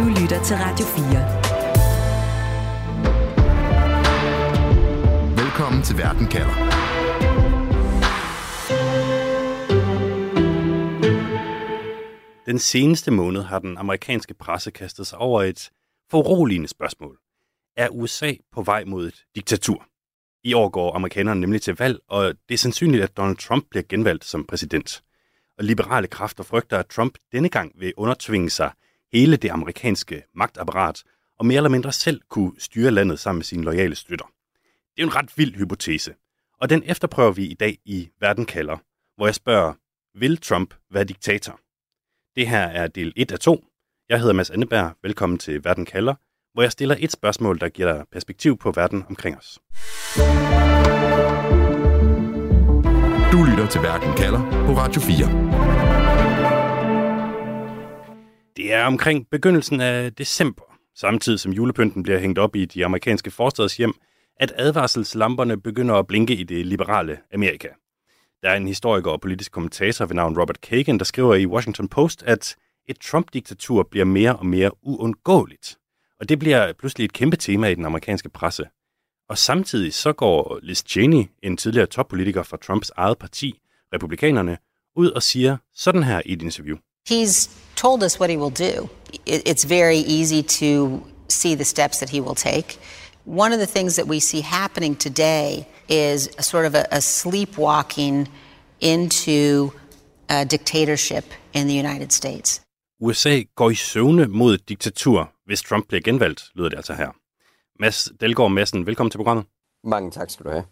Du lytter til Radio 4. Velkommen til Verden kalder. Den seneste måned har den amerikanske presse kastet sig over et foruroligende spørgsmål. Er USA på vej mod et diktatur? I år går amerikanerne nemlig til valg, og det er sandsynligt, at Donald Trump bliver genvalgt som præsident. Og liberale kræfter frygter, at Trump denne gang vil undertvinge sig hele det amerikanske magtapparat, og mere eller mindre selv kunne styre landet sammen med sine loyale støtter. Det er en ret vild hypotese, og den efterprøver vi i dag i Verden kalder, hvor jeg spørger, vil Trump være diktator? Det her er del 1 af 2. Jeg hedder Mads Anneberg. Velkommen til Verden kalder, hvor jeg stiller et spørgsmål, der giver dig perspektiv på verden omkring os. Du lytter til Verden kalder på Radio 4. Det er omkring begyndelsen af december, samtidig som julepynten bliver hængt op i de amerikanske forstadshjem, at advarselslamperne begynder at blinke i det liberale Amerika. Der er en historiker og politisk kommentator ved navn Robert Kagan, der skriver i Washington Post, at et Trump-diktatur bliver mere og mere uundgåeligt. Og det bliver pludselig et kæmpe tema i den amerikanske presse. Og samtidig så går Liz Cheney, en tidligere toppolitiker fra Trumps eget parti, Republikanerne, ud og siger sådan her i et interview. He's told us what he will do. It's very easy to see the steps that he will take. One of the things that we see happening today is a sort of a, a sleepwalking into a dictatorship in the United States. USA går i søvne mod diktatur, hvis Trump bliver genvalgt, lyder det altså her. Mads Delgaard Madsen, velkommen til programmet. Mange tak skal du have.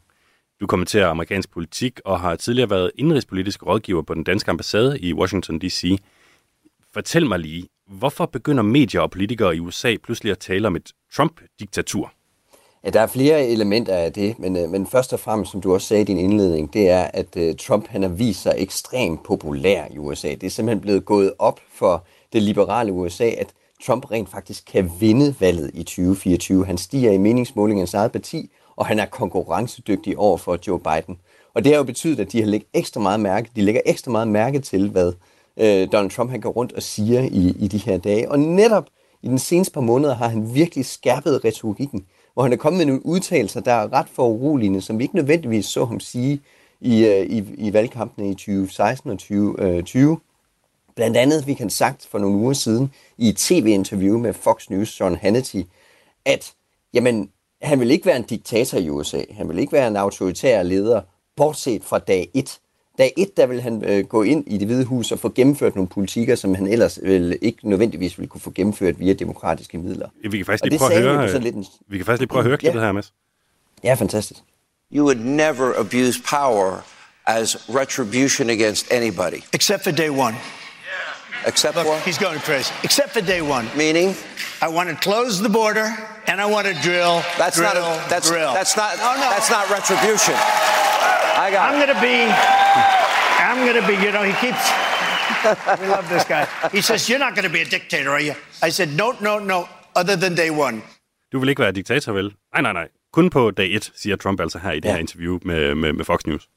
Du kommenterer amerikansk politik og har tidligere været indrigspolitisk rådgiver på den danske ambassade i Washington D.C. Fortæl mig lige, hvorfor begynder medier og politikere i USA pludselig at tale om et Trump-diktatur? Ja, der er flere elementer af det, men, øh, men først og fremmest, som du også sagde i din indledning, det er, at uh, Trump han har vist sig ekstremt populær i USA. Det er simpelthen blevet gået op for det liberale USA, at Trump rent faktisk kan vinde valget i 2024. Han stiger i meningsmålingens eget parti, og han er konkurrencedygtig over for Joe Biden. Og det har jo betydet, at de har lægget ekstra meget mærke, de lægger ekstra meget mærke til, hvad øh, Donald Trump han går rundt og siger i, i de her dage. Og netop i den seneste par måneder har han virkelig skærpet retorikken hvor han er kommet med nogle udtalelser, der er ret foruroligende, som vi ikke nødvendigvis så ham sige i, øh, i, i valgkampene i 2016 og 2020. Øh, Blandt andet vi kan sagt for nogle uger siden i et tv-interview med Fox News, John Hannity, at jamen, han vil ikke være en diktator i USA. Han vil ikke være en autoritær leder, bortset fra dag 1 dag et, der vil han øh, gå ind i det hvide hus og få gennemført nogle politikker, som han ellers vel ikke nødvendigvis ville kunne få gennemført via demokratiske midler. Vi kan faktisk lige prøve at høre, sådan lidt en... vi kan faktisk lige prøve at høre klippet ja. her, Mads. Ja, fantastisk. You would never abuse power as retribution against anybody. Except for day one. Except Look, what? he's going crazy. Except for day one. Meaning? I want to close the border and I want to drill. That's drill, not a, that's drill. that's not no, no. that's not retribution. I got. I'm going to be. I'm going to be. You know, he keeps. we love this guy. He says, "You're not going to be a dictator, are you?" I said, "No, no, no. Other than day one." Du vil ikke være diktator, vel? Nej, nej, nej. Kun på dag 1, siger Trump altså her i det ja. her interview med, med, med Fox News.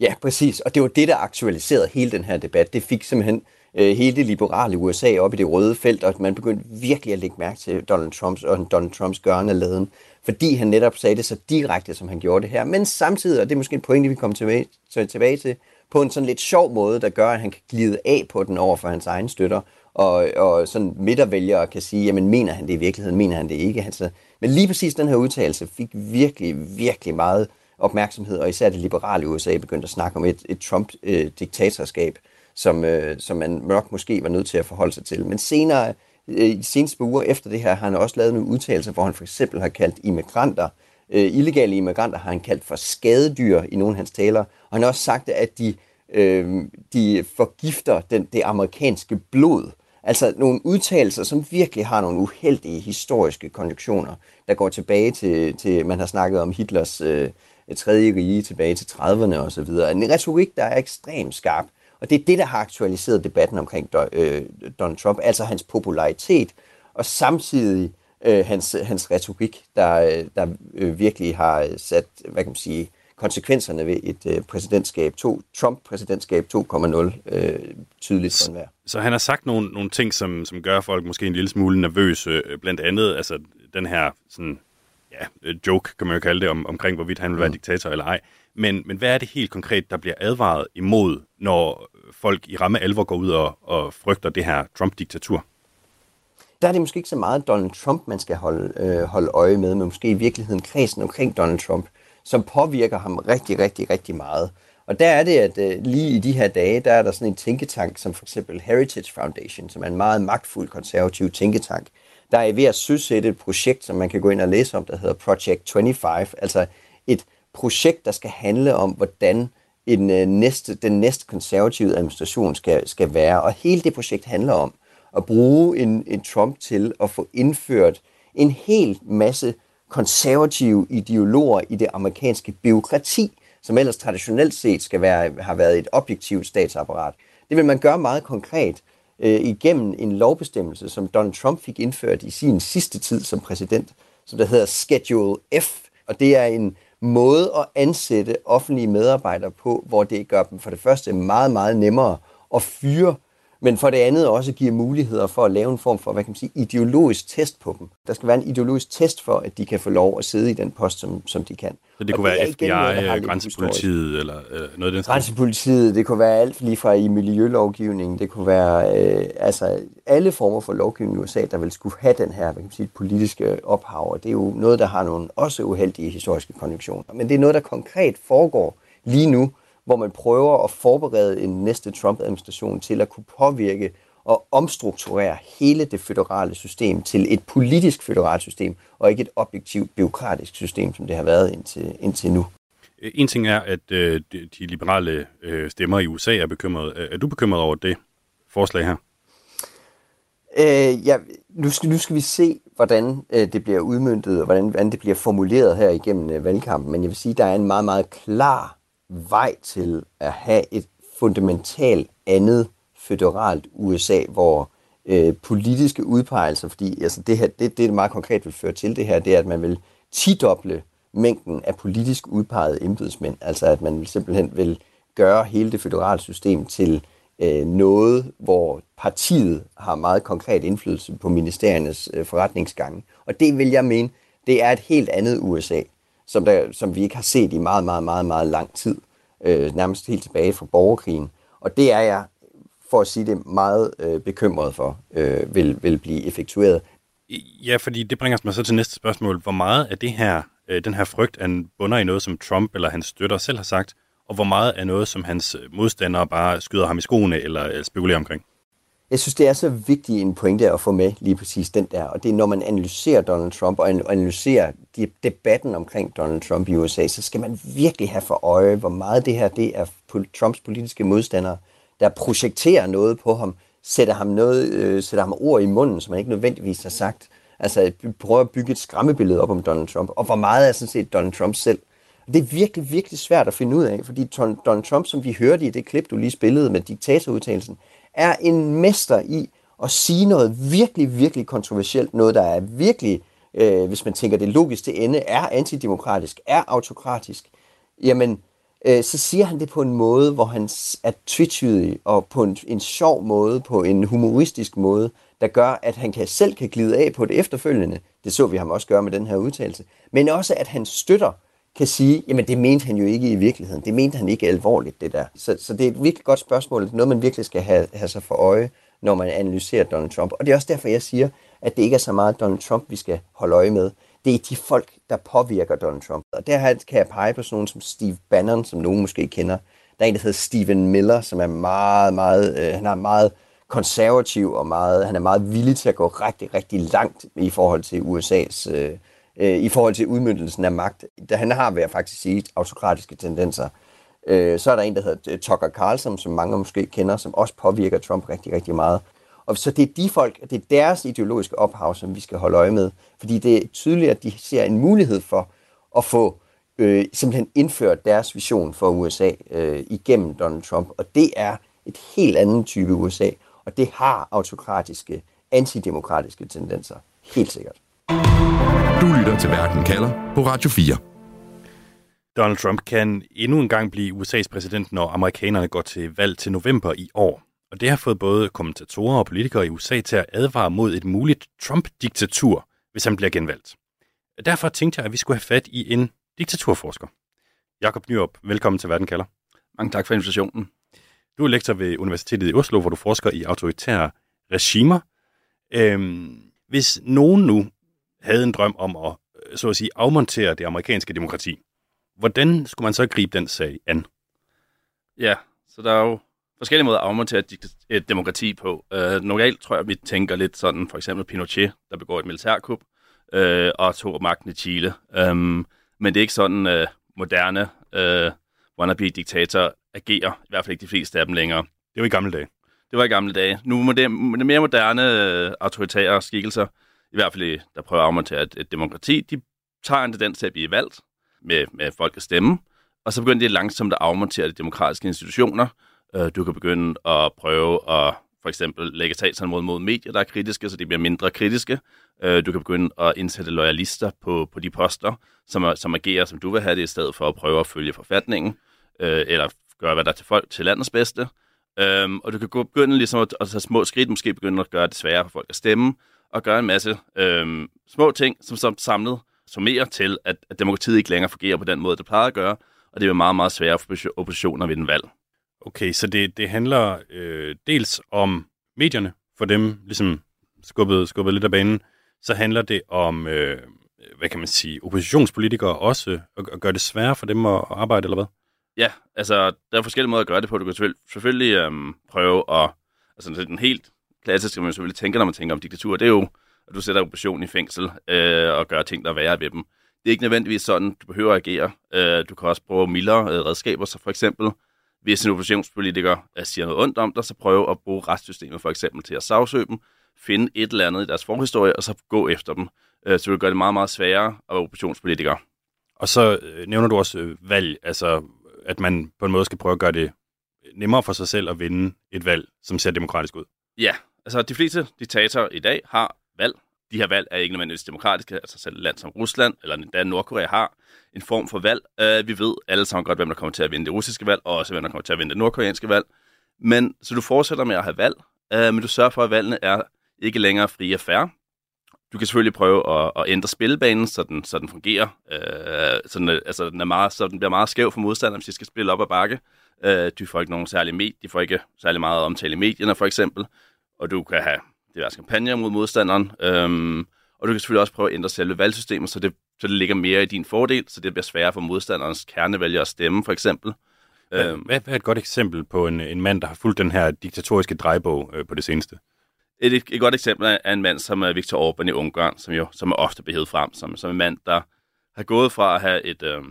Ja, præcis. Og det var det, der aktualiserede hele den her debat. Det fik simpelthen øh, hele det liberale USA op i det røde felt, og man begyndte virkelig at lægge mærke til Donald Trumps og Donald Trumps gørne laden, fordi han netop sagde det så direkte, som han gjorde det her. Men samtidig, og det er måske en pointe, vi kommer tilbage, tilbage til, på en sådan lidt sjov måde, der gør, at han kan glide af på den over for hans egen støtter, og, og sådan midtervælgere kan sige, jamen mener han det i virkeligheden, mener han det ikke. Altså, men lige præcis den her udtalelse fik virkelig, virkelig meget opmærksomhed, og især det liberale USA begyndte at snakke om et, et Trump-diktatorskab, øh, som, øh, som man nok måske var nødt til at forholde sig til. Men senere, Øh, i de seneste uger efter det her, har han også lavet nogle udtalelser, hvor han for eksempel har kaldt immigranter, øh, illegale immigranter har han kaldt for skadedyr i nogle af hans taler, og han har også sagt, at de, øh, de forgifter den, det amerikanske blod. Altså nogle udtalelser, som virkelig har nogle uheldige historiske konjunktioner, der går tilbage til, til man har snakket om Hitlers øh, tredje rige tilbage til 30'erne osv. En retorik, der er ekstremt skarp. Og det er det, der har aktualiseret debatten omkring øh, Donald Trump, altså hans popularitet, og samtidig øh, hans, hans retorik, der, der øh, virkelig har sat, hvad kan man sige, konsekvenserne ved et øh, præsidentskab, to, Trump-præsidentskab 2.0, øh, tydeligt for enhver. Så han har sagt nogle, nogle ting, som, som gør folk måske en lille smule nervøse, øh, blandt andet altså den her sådan, ja, joke, kan man jo kalde det, om, omkring hvorvidt han vil være mm. diktator eller ej. Men, men hvad er det helt konkret, der bliver advaret imod, når folk i ramme alvor går ud og, og frygter det her Trump-diktatur? Der er det måske ikke så meget Donald Trump, man skal holde, øh, holde øje med, men måske i virkeligheden kredsen omkring Donald Trump, som påvirker ham rigtig, rigtig, rigtig meget. Og der er det, at øh, lige i de her dage, der er der sådan en tænketank, som for eksempel Heritage Foundation, som er en meget magtfuld konservativ tænketank, der er ved at søsætte et projekt, som man kan gå ind og læse om, der hedder Project 25, altså et projekt, der skal handle om, hvordan en, øh, næste, den næste konservative administration skal, skal være. Og hele det projekt handler om at bruge en, en Trump til at få indført en hel masse konservative ideologer i det amerikanske byråkrati, som ellers traditionelt set skal være, har været et objektivt statsapparat. Det vil man gøre meget konkret øh, igennem en lovbestemmelse, som Donald Trump fik indført i sin sidste tid som præsident, som der hedder Schedule F. Og det er en måde at ansætte offentlige medarbejdere på, hvor det gør dem for det første meget, meget nemmere at fyre men for det andet også giver muligheder for at lave en form for, hvad kan man sige, ideologisk test på dem. Der skal være en ideologisk test for, at de kan få lov at sidde i den post, som, som de kan. Så det kunne være FBI, noget, grænsepolitiet eller, eller noget af den Grænsepolitiet, det kunne være alt lige fra i miljølovgivningen, det kunne være øh, altså alle former for lovgivning i USA, der vil skulle have den her hvad kan man sige, politiske ophav. Og det er jo noget, der har nogle også uheldige historiske konjunktioner. Men det er noget, der konkret foregår lige nu, hvor man prøver at forberede en næste Trump-administration til at kunne påvirke og omstrukturere hele det føderale system til et politisk føderalt system, og ikke et objektivt byråkratisk system, som det har været indtil, indtil nu. En ting er, at øh, de, liberale øh, stemmer i USA er bekymrede. Er du bekymret over det forslag her? Øh, ja, nu skal, nu skal vi se, hvordan øh, det bliver udmyndtet, og hvordan, hvordan det bliver formuleret her igennem øh, valgkampen. Men jeg vil sige, at der er en meget, meget klar vej til at have et fundamentalt andet føderalt USA, hvor øh, politiske udpegelser, fordi altså det, her, det, det, det meget konkret vil føre til det her, det er, at man vil tidoble mængden af politisk udpegede embedsmænd, altså at man simpelthen vil gøre hele det føderale system til øh, noget, hvor partiet har meget konkret indflydelse på ministeriernes øh, forretningsgange. Og det vil jeg mene, det er et helt andet USA som, der, som vi ikke har set i meget, meget, meget, meget lang tid. Øh, nærmest helt tilbage fra borgerkrigen. Og det er jeg, for at sige det, meget øh, bekymret for, øh, vil, vil blive effektueret. Ja, fordi det bringer mig så til næste spørgsmål. Hvor meget af det her, øh, den her frygt han bunder i noget, som Trump eller hans støtter selv har sagt, og hvor meget er noget, som hans øh, modstandere bare skyder ham i skoene eller spekulerer omkring? Jeg synes, det er så vigtigt en pointe at få med lige præcis den der, og det er, når man analyserer Donald Trump og analyserer debatten omkring Donald Trump i USA, så skal man virkelig have for øje, hvor meget det her det er Trumps politiske modstandere, der projekterer noget på ham, sætter ham, noget, øh, sætter ham ord i munden, som man ikke nødvendigvis har sagt. Altså prøver at bygge et skræmmebillede op om Donald Trump, og hvor meget er sådan set Donald Trump selv. Det er virkelig, virkelig svært at finde ud af, fordi Donald Trump, som vi hørte i det klip, du lige spillede med diktatorudtalelsen, er en mester i at sige noget virkelig, virkelig kontroversielt, noget der er virkelig, øh, hvis man tænker det logisk til ende, er antidemokratisk, er autokratisk, jamen, øh, så siger han det på en måde, hvor han er tvetydig, og på en, en sjov måde, på en humoristisk måde, der gør, at han kan, selv kan glide af på det efterfølgende. Det så vi ham også gøre med den her udtalelse. Men også, at han støtter kan sige, jamen det mente han jo ikke i virkeligheden. Det mente han ikke alvorligt, det der. Så, så det er et virkelig godt spørgsmål. Det er noget, man virkelig skal have, have sig for øje, når man analyserer Donald Trump. Og det er også derfor, jeg siger, at det ikke er så meget Donald Trump, vi skal holde øje med. Det er de folk, der påvirker Donald Trump. Og der kan jeg pege på sådan nogen som Steve Bannon, som nogen måske kender. Der er en, der hedder Stephen Miller, som er meget, meget, øh, han er meget konservativ og meget, han er meget villig til at gå rigtig, rigtig langt i forhold til USA's øh, øh, i forhold til udmyndelsen af magt. Han har, vil jeg faktisk sige, autokratiske tendenser. Øh, så er der en, der hedder øh, Tucker Carlson, som mange måske kender, som også påvirker Trump rigtig, rigtig meget. Og så det er de folk, det er deres ideologiske ophav, som vi skal holde øje med. Fordi det er tydeligt, at de ser en mulighed for at få øh, simpelthen indført deres vision for USA øh, igennem Donald Trump. Og det er et helt andet type USA, og det har autokratiske, antidemokratiske tendenser. Helt sikkert. Du lytter til Verden kalder på Radio 4. Donald Trump kan endnu en gang blive USA's præsident, når amerikanerne går til valg til november i år. Og det har fået både kommentatorer og politikere i USA til at advare mod et muligt Trump-diktatur, hvis han bliver genvalgt. Derfor tænkte jeg, at vi skulle have fat i en diktaturforsker. Jakob Nyrup, velkommen til Verden kalder. Mange tak for invitationen. Du er lektor ved Universitetet i Oslo, hvor du forsker i autoritære regimer. Øhm, hvis nogen nu havde en drøm om at, øh, så at sige, afmontere det amerikanske demokrati, hvordan skulle man så gribe den sag an? Ja, så der er jo forskellige måder at afmontere et, et demokrati på. Uh, normalt tror jeg, vi tænker lidt sådan, for eksempel Pinochet, der begår et militærkup, uh, og tog magten i Chile. Um, men det er ikke sådan uh, moderne uh, wannabe-diktator agerer, i hvert fald ikke de fleste af dem længere. Det var i gamle dage. Det var i gamle dage. Nu er det, mere moderne uh, autoritære skikkelser, i hvert fald der prøver at afmontere et, et demokrati, de tager en tendens til at blive valgt med, med folk at stemme, og så begynder de langsomt at afmontere de demokratiske institutioner. Øh, du kan begynde at prøve at for eksempel lægge staterne mod, mod medier, der er kritiske, så de bliver mindre kritiske. Øh, du kan begynde at indsætte loyalister på, på de poster, som, som agerer, som du vil have det, i stedet for at prøve at følge forfatningen, øh, eller gøre, hvad der er til folk til landets bedste. Øhm, og du kan gå, begynde ligesom at, at tage små skridt, måske begynde at gøre det sværere for folk at stemme, og gøre en masse um, små ting, som, som samlet summerer til, at, at demokratiet ikke længere fungerer på den måde, det plejer at gøre, og det er meget, meget svært for oppositioner ved den valg. Okay, så det, det handler øh, dels om medierne, for dem ligesom skubbet, skubbet lidt af banen, så handler det om, øh, hvad kan man sige, oppositionspolitikere også, at, at gøre det sværere for dem at, at arbejde, eller hvad? Ja, altså, der er forskellige måder at gøre det på. Du kan selvfølgelig, selvfølgelig øhm, prøve at, altså den helt klassiske, man selvfølgelig tænker, når man tænker om diktatur, det er jo, at du sætter oppositionen i fængsel øh, og gør ting, der er værre ved dem. Det er ikke nødvendigvis sådan, du behøver at agere. Øh, du kan også bruge mildere øh, redskaber, så for eksempel, hvis en oppositionspolitiker øh, siger noget ondt om dig, så prøve at bruge retssystemet for eksempel til at sagsøge dem, finde et eller andet i deres forhistorie, og så gå efter dem. Øh, så det gør det meget, meget sværere at være oppositionspolitiker. Og så øh, nævner du også øh, valg, altså at man på en måde skal prøve at gøre det nemmere for sig selv at vinde et valg, som ser demokratisk ud. Ja, altså de fleste diktatorer i dag har valg. De her valg er ikke nødvendigvis demokratiske, altså selv et land som Rusland eller endda Nordkorea har en form for valg. Uh, vi ved alle sammen godt, hvem der kommer til at vinde det russiske valg, og også hvem der kommer til at vinde det nordkoreanske valg. Men så du fortsætter med at have valg, uh, men du sørger for, at valgene er ikke længere frie og færre. Du kan selvfølgelig prøve at, at ændre spillebanen, så den, så den fungerer. Uh, så, den, altså, den er meget, så den bliver meget skæv for modstanderne, hvis de skal spille op ad bakke. Uh, de får ikke nogen særlig med, de får ikke særlig meget omtale i medierne, for eksempel. Og du kan have diverse kampagner mod modstanderen. Um, og du kan selvfølgelig også prøve at ændre selve valgsystemet, så det, så det ligger mere i din fordel, så det bliver sværere for modstanderens kernevælger at stemme, for eksempel. Hvad, øhm, hvad, er et godt eksempel på en, en mand, der har fulgt den her diktatoriske drejebog øh, på det seneste? Et, et, et godt eksempel er en mand som er Viktor Orbán i Ungarn, som jo som er ofte behevet frem som, som en mand, der har gået fra at have et øh,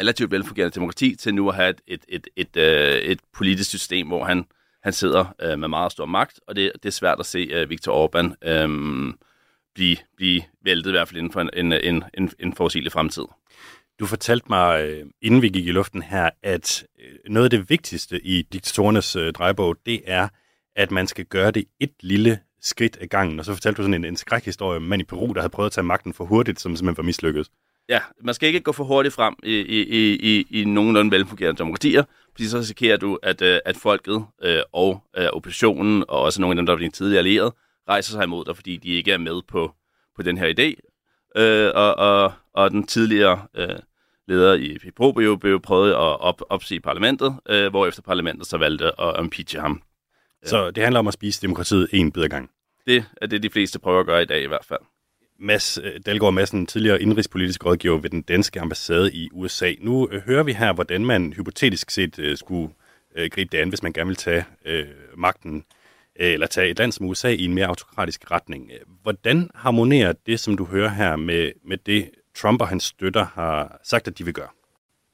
relativt velfungerende demokrati til nu at have et, et, et, et, øh, et politisk system, hvor han, han sidder øh, med meget stor magt, og det, det er svært at se øh, Viktor Orbán øh, blive, blive væltet, i hvert fald inden for en, en, en, en, en forudsigelig fremtid. Du fortalte mig, øh, inden vi gik i luften her, at øh, noget af det vigtigste i diktatorernes øh, drejebog, det er, at man skal gøre det et lille skridt ad gangen. Og så fortalte du sådan en, en skrækhistorie om en mand i Peru, der havde prøvet at tage magten for hurtigt, som simpelthen var mislykket. Ja, man skal ikke gå for hurtigt frem i, i, i, i nogenlunde velfungerende demokratier, fordi så risikerer du, at, at folket øh, og øh, oppositionen, og også nogle af dem, der var dine tidligere allierede, rejser sig imod dig, fordi de ikke er med på, på den her idé. Øh, og, og, og den tidligere øh, leder i Peru blev, prøvet at op, opsige parlamentet, øh, hvor efter parlamentet så valgte at impeache ham. Så det handler om at spise demokratiet en bid ad gang. Det er det, de fleste prøver at gøre i dag i hvert fald. Mads øh, Dalgaard Madsen, tidligere indrigspolitisk rådgiver ved den danske ambassade i USA. Nu øh, hører vi her, hvordan man hypotetisk set øh, skulle øh, gribe det an, hvis man gerne vil tage øh, magten Øh, eller tage et land som USA i en mere autokratisk retning. Hvordan harmonerer det, som du hører her, med, med det, Trump og hans støtter har sagt, at de vil gøre?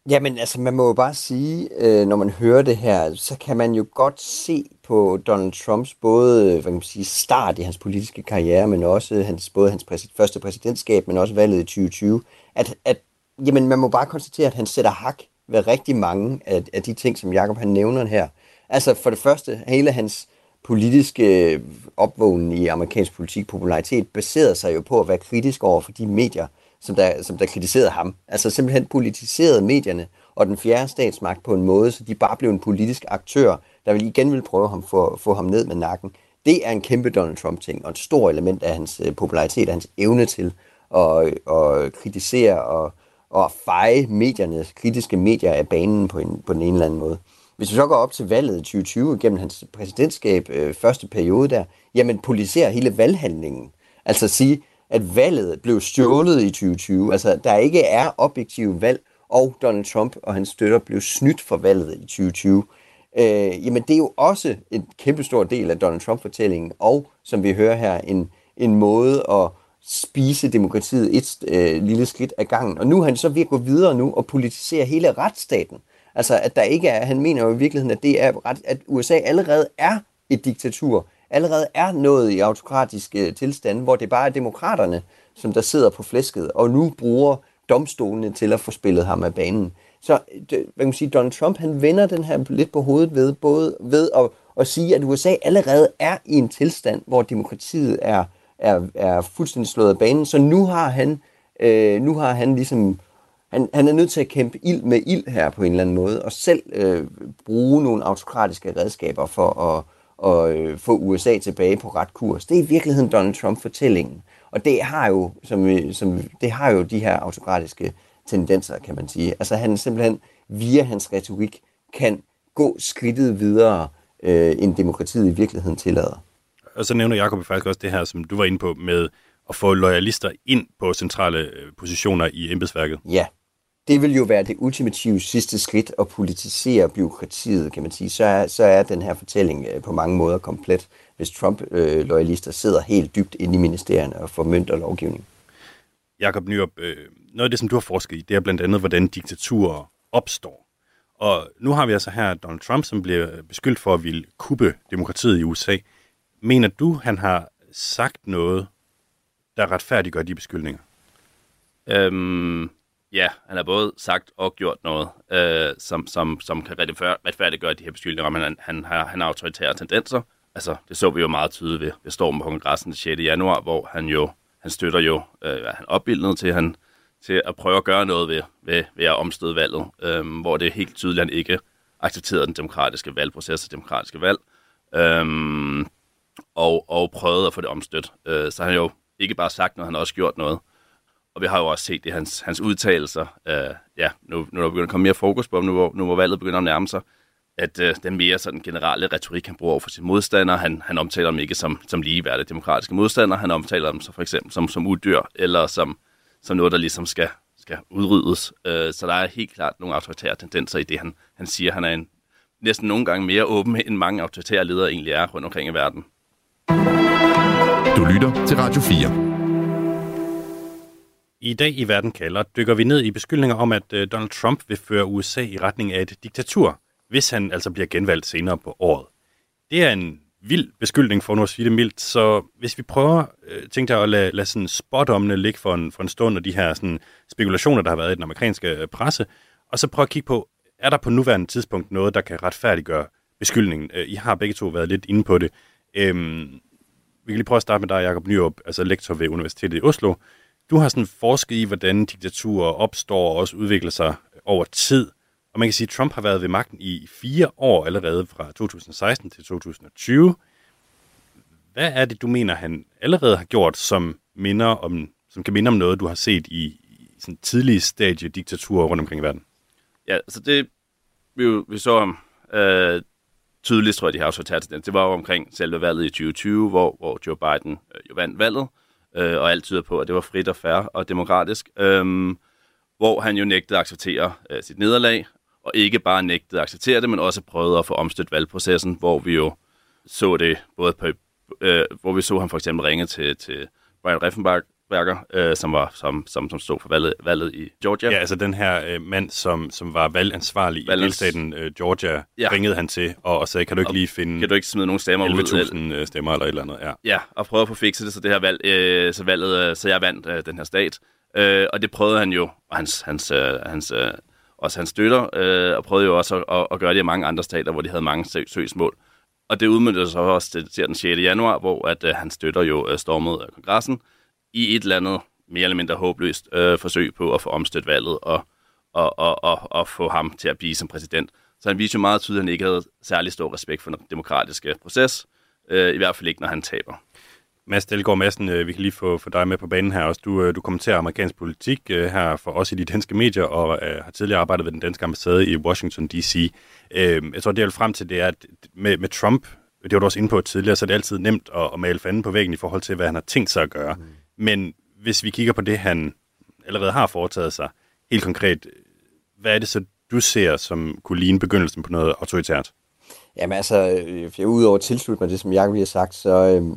Jamen, altså, man må jo bare sige, øh, når man hører det her, så kan man jo godt se på Donald Trumps både øh, hvad kan man sige, start i hans politiske karriere, men også hans, både hans præsid- første præsidentskab, men også valget i 2020, at, at jamen, man må bare konstatere, at han sætter hak ved rigtig mange af, af de ting, som Jacob han nævner her. Altså for det første, hele hans politiske øh, opvågning i amerikansk politik popularitet baserede sig jo på at være kritisk over for de medier, som der, som der kritiserede ham. Altså simpelthen politiserede medierne og den fjerde statsmagt på en måde, så de bare blev en politisk aktør, der vil igen vil prøve ham for, få ham ned med nakken. Det er en kæmpe Donald Trump-ting, og et stort element af hans øh, popularitet, af hans evne til at, at kritisere og, og feje medierne, kritiske medier af banen på, en, på den ene eller anden måde. Hvis vi så går op til valget i 2020 gennem hans præsidentskab, øh, første periode der, jamen politiserer hele valghandlingen. Altså sige, at valget blev stjålet i 2020. Altså, der ikke er objektive valg, og Donald Trump og hans støtter blev snydt for valget i 2020. Øh, jamen, det er jo også en kæmpestor del af Donald Trump-fortællingen, og som vi hører her, en, en måde at spise demokratiet et øh, lille skridt ad gangen. Og nu er han så ved at gå videre nu og politisere hele retsstaten. Altså, at der ikke er, han mener jo i virkeligheden, at det er ret, at USA allerede er et diktatur, allerede er nået i autokratiske øh, tilstande, hvor det bare er demokraterne, som der sidder på flæsket, og nu bruger domstolene til at få spillet ham af banen. Så øh, hvad kan man sige, Donald Trump han vender den her lidt på hovedet ved, både ved at, at sige, at USA allerede er i en tilstand, hvor demokratiet er, er, er fuldstændig slået af banen. Så nu har han, øh, nu har han ligesom han, han er nødt til at kæmpe ild med ild her på en eller anden måde, og selv øh, bruge nogle autokratiske redskaber for at, og øh, få USA tilbage på ret kurs. Det er i virkeligheden Donald Trump-fortællingen. Og det har jo, som, som, det har jo de her autokratiske tendenser, kan man sige. Altså han simpelthen via hans retorik kan gå skridtet videre, øh, end demokratiet i virkeligheden tillader. Og så nævner Jacob faktisk også det her, som du var inde på, med at få loyalister ind på centrale øh, positioner i embedsværket. Ja, det vil jo være det ultimative sidste skridt at politisere byråkratiet, kan man sige. Så er, så er den her fortælling øh, på mange måder komplet, hvis Trump-loyalister sidder helt dybt inde i ministerierne og formønter lovgivning. Jakob Nyrup, øh, noget af det, som du har forsket i, det er blandt andet, hvordan diktaturer opstår. Og nu har vi altså her Donald Trump, som bliver beskyldt for at ville kuppe demokratiet i USA. Mener du, han har sagt noget, der retfærdiggør de beskyldninger? Øhm, Ja, han har både sagt og gjort noget, øh, som, som, som kan retfærdiggøre de her beskyldninger, men han, han, har, han har autoritære tendenser. Altså, det så vi jo meget tydeligt ved, ved stormen på kongressen den 6. januar, hvor han jo han støtter jo, øh, han opbildet til, han, til at prøve at gøre noget ved, ved, ved at omstøde valget, øh, hvor det er helt tydeligt, at han ikke accepterede den demokratiske valgproces og demokratiske valg, øh, og, og prøvede at få det omstødt. Øh, så han jo ikke bare sagt noget, han har også gjort noget. Og vi har jo også set det hans, hans udtalelser. Øh, ja, nu, nu er der begyndt at komme mere fokus på nu hvor, nu hvor valget begynder at nærme sig, at øh, den mere sådan generelle retorik, han bruger over for sine modstandere, han, han omtaler dem ikke som, som ligeværdige demokratiske modstandere, han omtaler dem så for eksempel som, som uddyr, eller som, som noget, der ligesom skal, skal udryddes. Øh, så der er helt klart nogle autoritære tendenser i det, han, han siger. Han er en, næsten nogle gange mere åben, end mange autoritære ledere egentlig er rundt omkring i verden. Du lytter til Radio 4. I dag i Verden kalder dykker vi ned i beskyldninger om, at øh, Donald Trump vil føre USA i retning af et diktatur, hvis han altså bliver genvalgt senere på året. Det er en vild beskyldning for nu at sige det mildt, så hvis vi prøver, øh, tænkte jeg at lade, lade sådan spotomne ligge for en, for en stund, og de her sådan, spekulationer, der har været i den amerikanske øh, presse, og så prøve at kigge på, er der på nuværende tidspunkt noget, der kan retfærdiggøre beskyldningen? Øh, I har begge to været lidt inde på det. Øhm, vi kan lige prøve at starte med dig, Jacob Nyrup, altså lektor ved Universitetet i Oslo. Du har sådan forsket i, hvordan diktaturer opstår og også udvikler sig over tid. Og man kan sige, at Trump har været ved magten i fire år allerede fra 2016 til 2020. Hvad er det, du mener, han allerede har gjort, som, minder om, som kan minde om noget, du har set i, i sådan tidlige stadie diktaturer rundt omkring i verden? Ja, så det, vi, vi så om øh, tydeligst, tror jeg, de har autoritære Det var jo omkring selve valget i 2020, hvor, hvor Joe Biden øh, jo vandt valget øh, og alt tyder på, at det var frit og fair og demokratisk, øh, hvor han jo nægtede at acceptere øh, sit nederlag, og ikke bare nægtede at acceptere det, men også prøvede at få omstødt valgprocessen, hvor vi jo så det både på, øh, hvor vi så ham for eksempel ringe til, til Brian Reffenbach Berger, øh, som, var, som, som, som stod for valget, valget i Georgia. Ja, altså den her øh, mand, som, som var valgansvarlig Valgens... i delstaten øh, Georgia, ja. ringede han til og, og sagde, kan du ikke og lige finde kan du ikke smide nogle stemmer 11.000 øh, stemmer eller et eller andet? Ja. ja, og prøve at få fikset det, så det her valg, øh, så, valget, øh, så jeg vandt øh, den her stat. Øh, og det prøvede han jo, og hans, hans, øh, hans, øh, også hans støtter, øh, og prøvede jo også at, at, at gøre det i mange andre stater, hvor de havde mange søgsmål. Og det udmyndte sig også til, til den 6. januar, hvor at, øh, han støtter jo øh, stormet af kongressen i et eller andet mere eller mindre håbløst øh, forsøg på at få omstødt valget og, og, og, og, og få ham til at blive som præsident. Så han viser jo meget tydeligt, at han ikke havde særlig stor respekt for den demokratiske proces, øh, i hvert fald ikke, når han taber. Mads Delgaard Madsen, øh, vi kan lige få, få dig med på banen her også. Du, øh, du kommenterer amerikansk politik øh, her for os i de danske medier, og øh, har tidligere arbejdet ved den danske ambassade i Washington D.C. Øh, jeg tror, det jeg vil frem til, det er, at med, med Trump, det var du også inde på tidligere, så er det altid nemt at, at male fanden på væggen i forhold til, hvad han har tænkt sig at gøre. Mm. Men hvis vi kigger på det, han allerede har foretaget sig, helt konkret, hvad er det så, du ser, som kunne ligne begyndelsen på noget autoritært? Jamen altså, øh, udover at tilslutte mig det, som Jacob lige har sagt, så øh,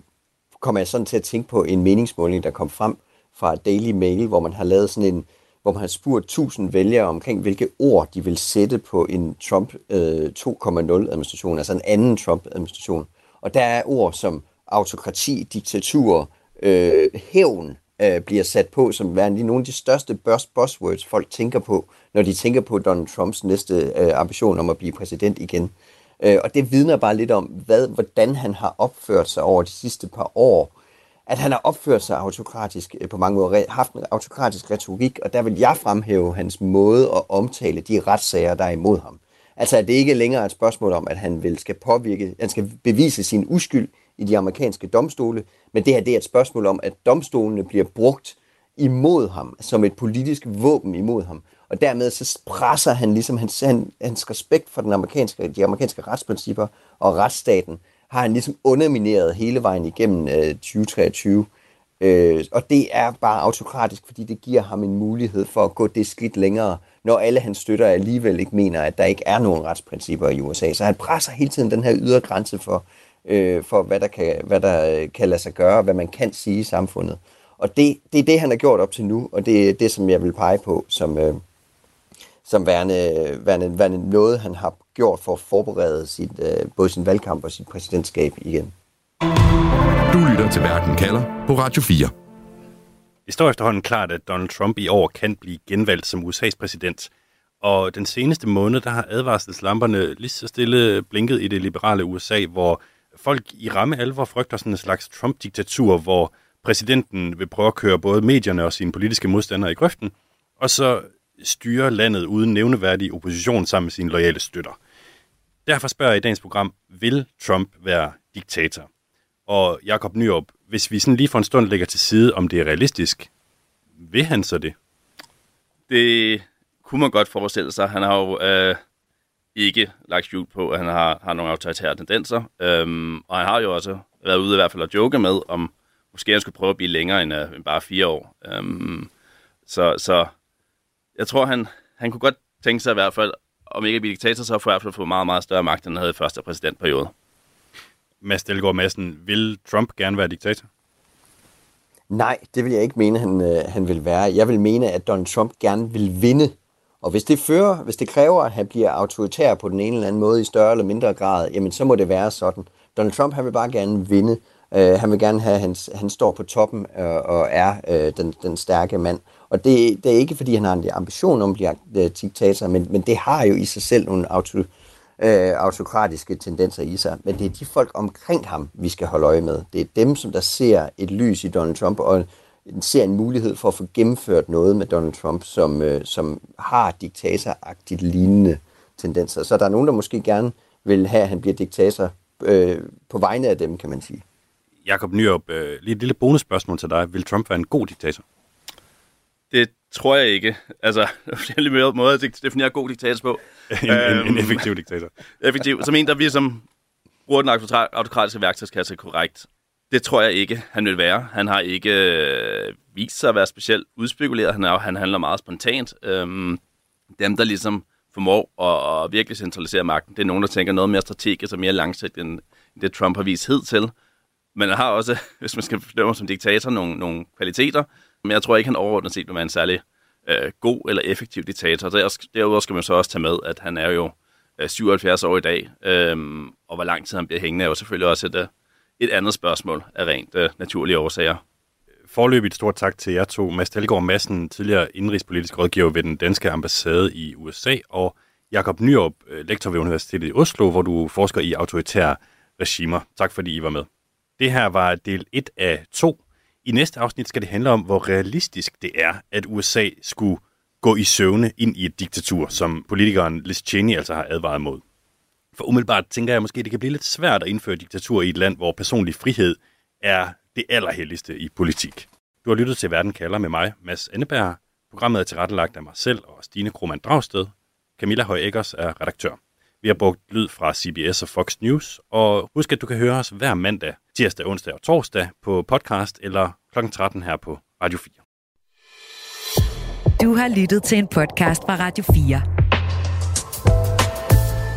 kommer jeg sådan til at tænke på en meningsmåling, der kom frem fra Daily Mail, hvor man har lavet sådan en, hvor man har spurgt 1000 vælgere omkring, hvilke ord de vil sætte på en Trump øh, 2.0-administration, altså en anden Trump-administration. Og der er ord som autokrati, diktatur, øh, hævn, øh, bliver sat på som værende nogle af de største buzzwords, folk tænker på, når de tænker på Donald Trumps næste øh, ambition om at blive præsident igen. Øh, og det vidner bare lidt om, hvad, hvordan han har opført sig over de sidste par år. At han har opført sig autokratisk øh, på mange måder, haft en autokratisk retorik, og der vil jeg fremhæve hans måde at omtale de retssager, der er imod ham. Altså at det ikke længere er et spørgsmål om, at han vil skal påvirke, han skal bevise sin uskyld i de amerikanske domstole, men det her det er et spørgsmål om, at domstolene bliver brugt imod ham, som et politisk våben imod ham. Og dermed så presser han ligesom hans, han, hans respekt for den amerikanske, de amerikanske retsprincipper og retsstaten, har han ligesom undermineret hele vejen igennem øh, 2023. Øh, og det er bare autokratisk, fordi det giver ham en mulighed for at gå det skridt længere, når alle hans støtter alligevel ikke mener, at der ikke er nogen retsprincipper i USA. Så han presser hele tiden den her ydre grænse for, øh, for hvad, der kan, hvad der kan lade sig gøre, hvad man kan sige i samfundet. Og det, det er det, han har gjort op til nu, og det er det, som jeg vil pege på som, øh, som værende, værende, værende noget, han har gjort for at forberede sit, øh, både sin valgkamp og sit præsidentskab igen. Du lytter til Verden kalder på Radio 4. Det står efterhånden klart, at Donald Trump i år kan blive genvalgt som USA's præsident. Og den seneste måned, der har advarselslamperne lige så stille blinket i det liberale USA, hvor folk i ramme alvor frygter sådan en slags Trump-diktatur, hvor præsidenten vil prøve at køre både medierne og sine politiske modstandere i grøften, og så styre landet uden nævneværdig opposition sammen med sine loyale støtter. Derfor spørger jeg i dagens program, vil Trump være diktator? Og Jakob Nyrup, hvis vi sådan lige for en stund lægger til side, om det er realistisk, vil han så det? Det kunne man godt forestille sig. Han har jo øh, ikke lagt skjult på, at han har, har nogle autoritære tendenser. Øhm, og han har jo også været ude i hvert fald at joke med, om måske han skulle prøve at blive længere end, uh, end bare fire år. Øhm, så, så jeg tror, han, han kunne godt tænke sig i hvert fald, om ikke at blive diktator, så for i hvert fald få meget, meget større magt, end han havde i første præsidentperiode. Mads Delgaard Madsen, vil Trump gerne være diktator? Nej, det vil jeg ikke mene, han, øh, han vil være. Jeg vil mene, at Donald Trump gerne vil vinde. Og hvis det fører, hvis det kræver, at han bliver autoritær på den ene eller anden måde i større eller mindre grad, jamen så må det være sådan. Donald Trump, han vil bare gerne vinde. Øh, han vil gerne have, at han, han står på toppen øh, og er øh, den, den stærke mand. Og det, det er ikke, fordi han har en ambition om at blive øh, diktator, men, men det har jo i sig selv nogle auto, øh, autokratiske tendenser i sig. Men det er de folk omkring ham, vi skal holde øje med. Det er dem, som der ser et lys i Donald Trump, og ser en mulighed for at få gennemført noget med Donald Trump, som, uh, som har diktatoragtigt lignende tendenser. Så der er nogen, der måske gerne vil have, at han bliver diktator uh, på vegne af dem, kan man sige. Jakob Nyrup, øh, lige et lille bonusspørgsmål til dig. Vil Trump være en god diktator? Det tror jeg ikke. Altså, det er forskellige måder at definere god diktator på. en, en, en effektiv diktator. effektiv. Som en, der vi som bruger den autokratiske værktøjskasse korrekt. Det tror jeg ikke, han vil være. Han har ikke øh, vist sig at være specielt udspekuleret. Han, er, han handler meget spontant. Øhm, dem, der ligesom formår at, at virkelig centralisere magten, det er nogen, der tænker noget mere strategisk og mere langsigtet, end det Trump har vist hed til. Men han har også, hvis man skal bedømme som diktator, nogle, nogle kvaliteter, men jeg tror ikke, han overordnet set vil være en særlig øh, god eller effektiv diktator. Derudover skal man så også tage med, at han er jo øh, 77 år i dag, øh, og hvor lang tid han bliver hængende, er jo selvfølgelig også et, øh, et andet spørgsmål af rent øh, naturlige årsager. Forløbigt stort tak til jer to. Mads Dahlgaard Madsen, tidligere indrigspolitisk rådgiver ved den danske ambassade i USA, og Jakob Nyrup, øh, lektor ved Universitetet i Oslo, hvor du forsker i autoritære regimer. Tak fordi I var med. Det her var del 1 af 2 I næste afsnit skal det handle om, hvor realistisk det er, at USA skulle gå i søvne ind i et diktatur, som politikeren Liz Cheney altså har advaret mod. For umiddelbart tænker jeg måske, at det kan blive lidt svært at indføre diktatur i et land, hvor personlig frihed er det allerhelligste i politik. Du har lyttet til Verden kalder med mig, Mads Anneberg. Programmet er tilrettelagt af mig selv og Stine Krohmann Dragsted. Camilla Høj Eggers er redaktør. Vi har brugt lyd fra CBS og Fox News, og husk, at du kan høre os hver mandag, tirsdag, onsdag og torsdag på podcast eller kl. 13 her på Radio 4. Du har lyttet til en podcast fra Radio 4.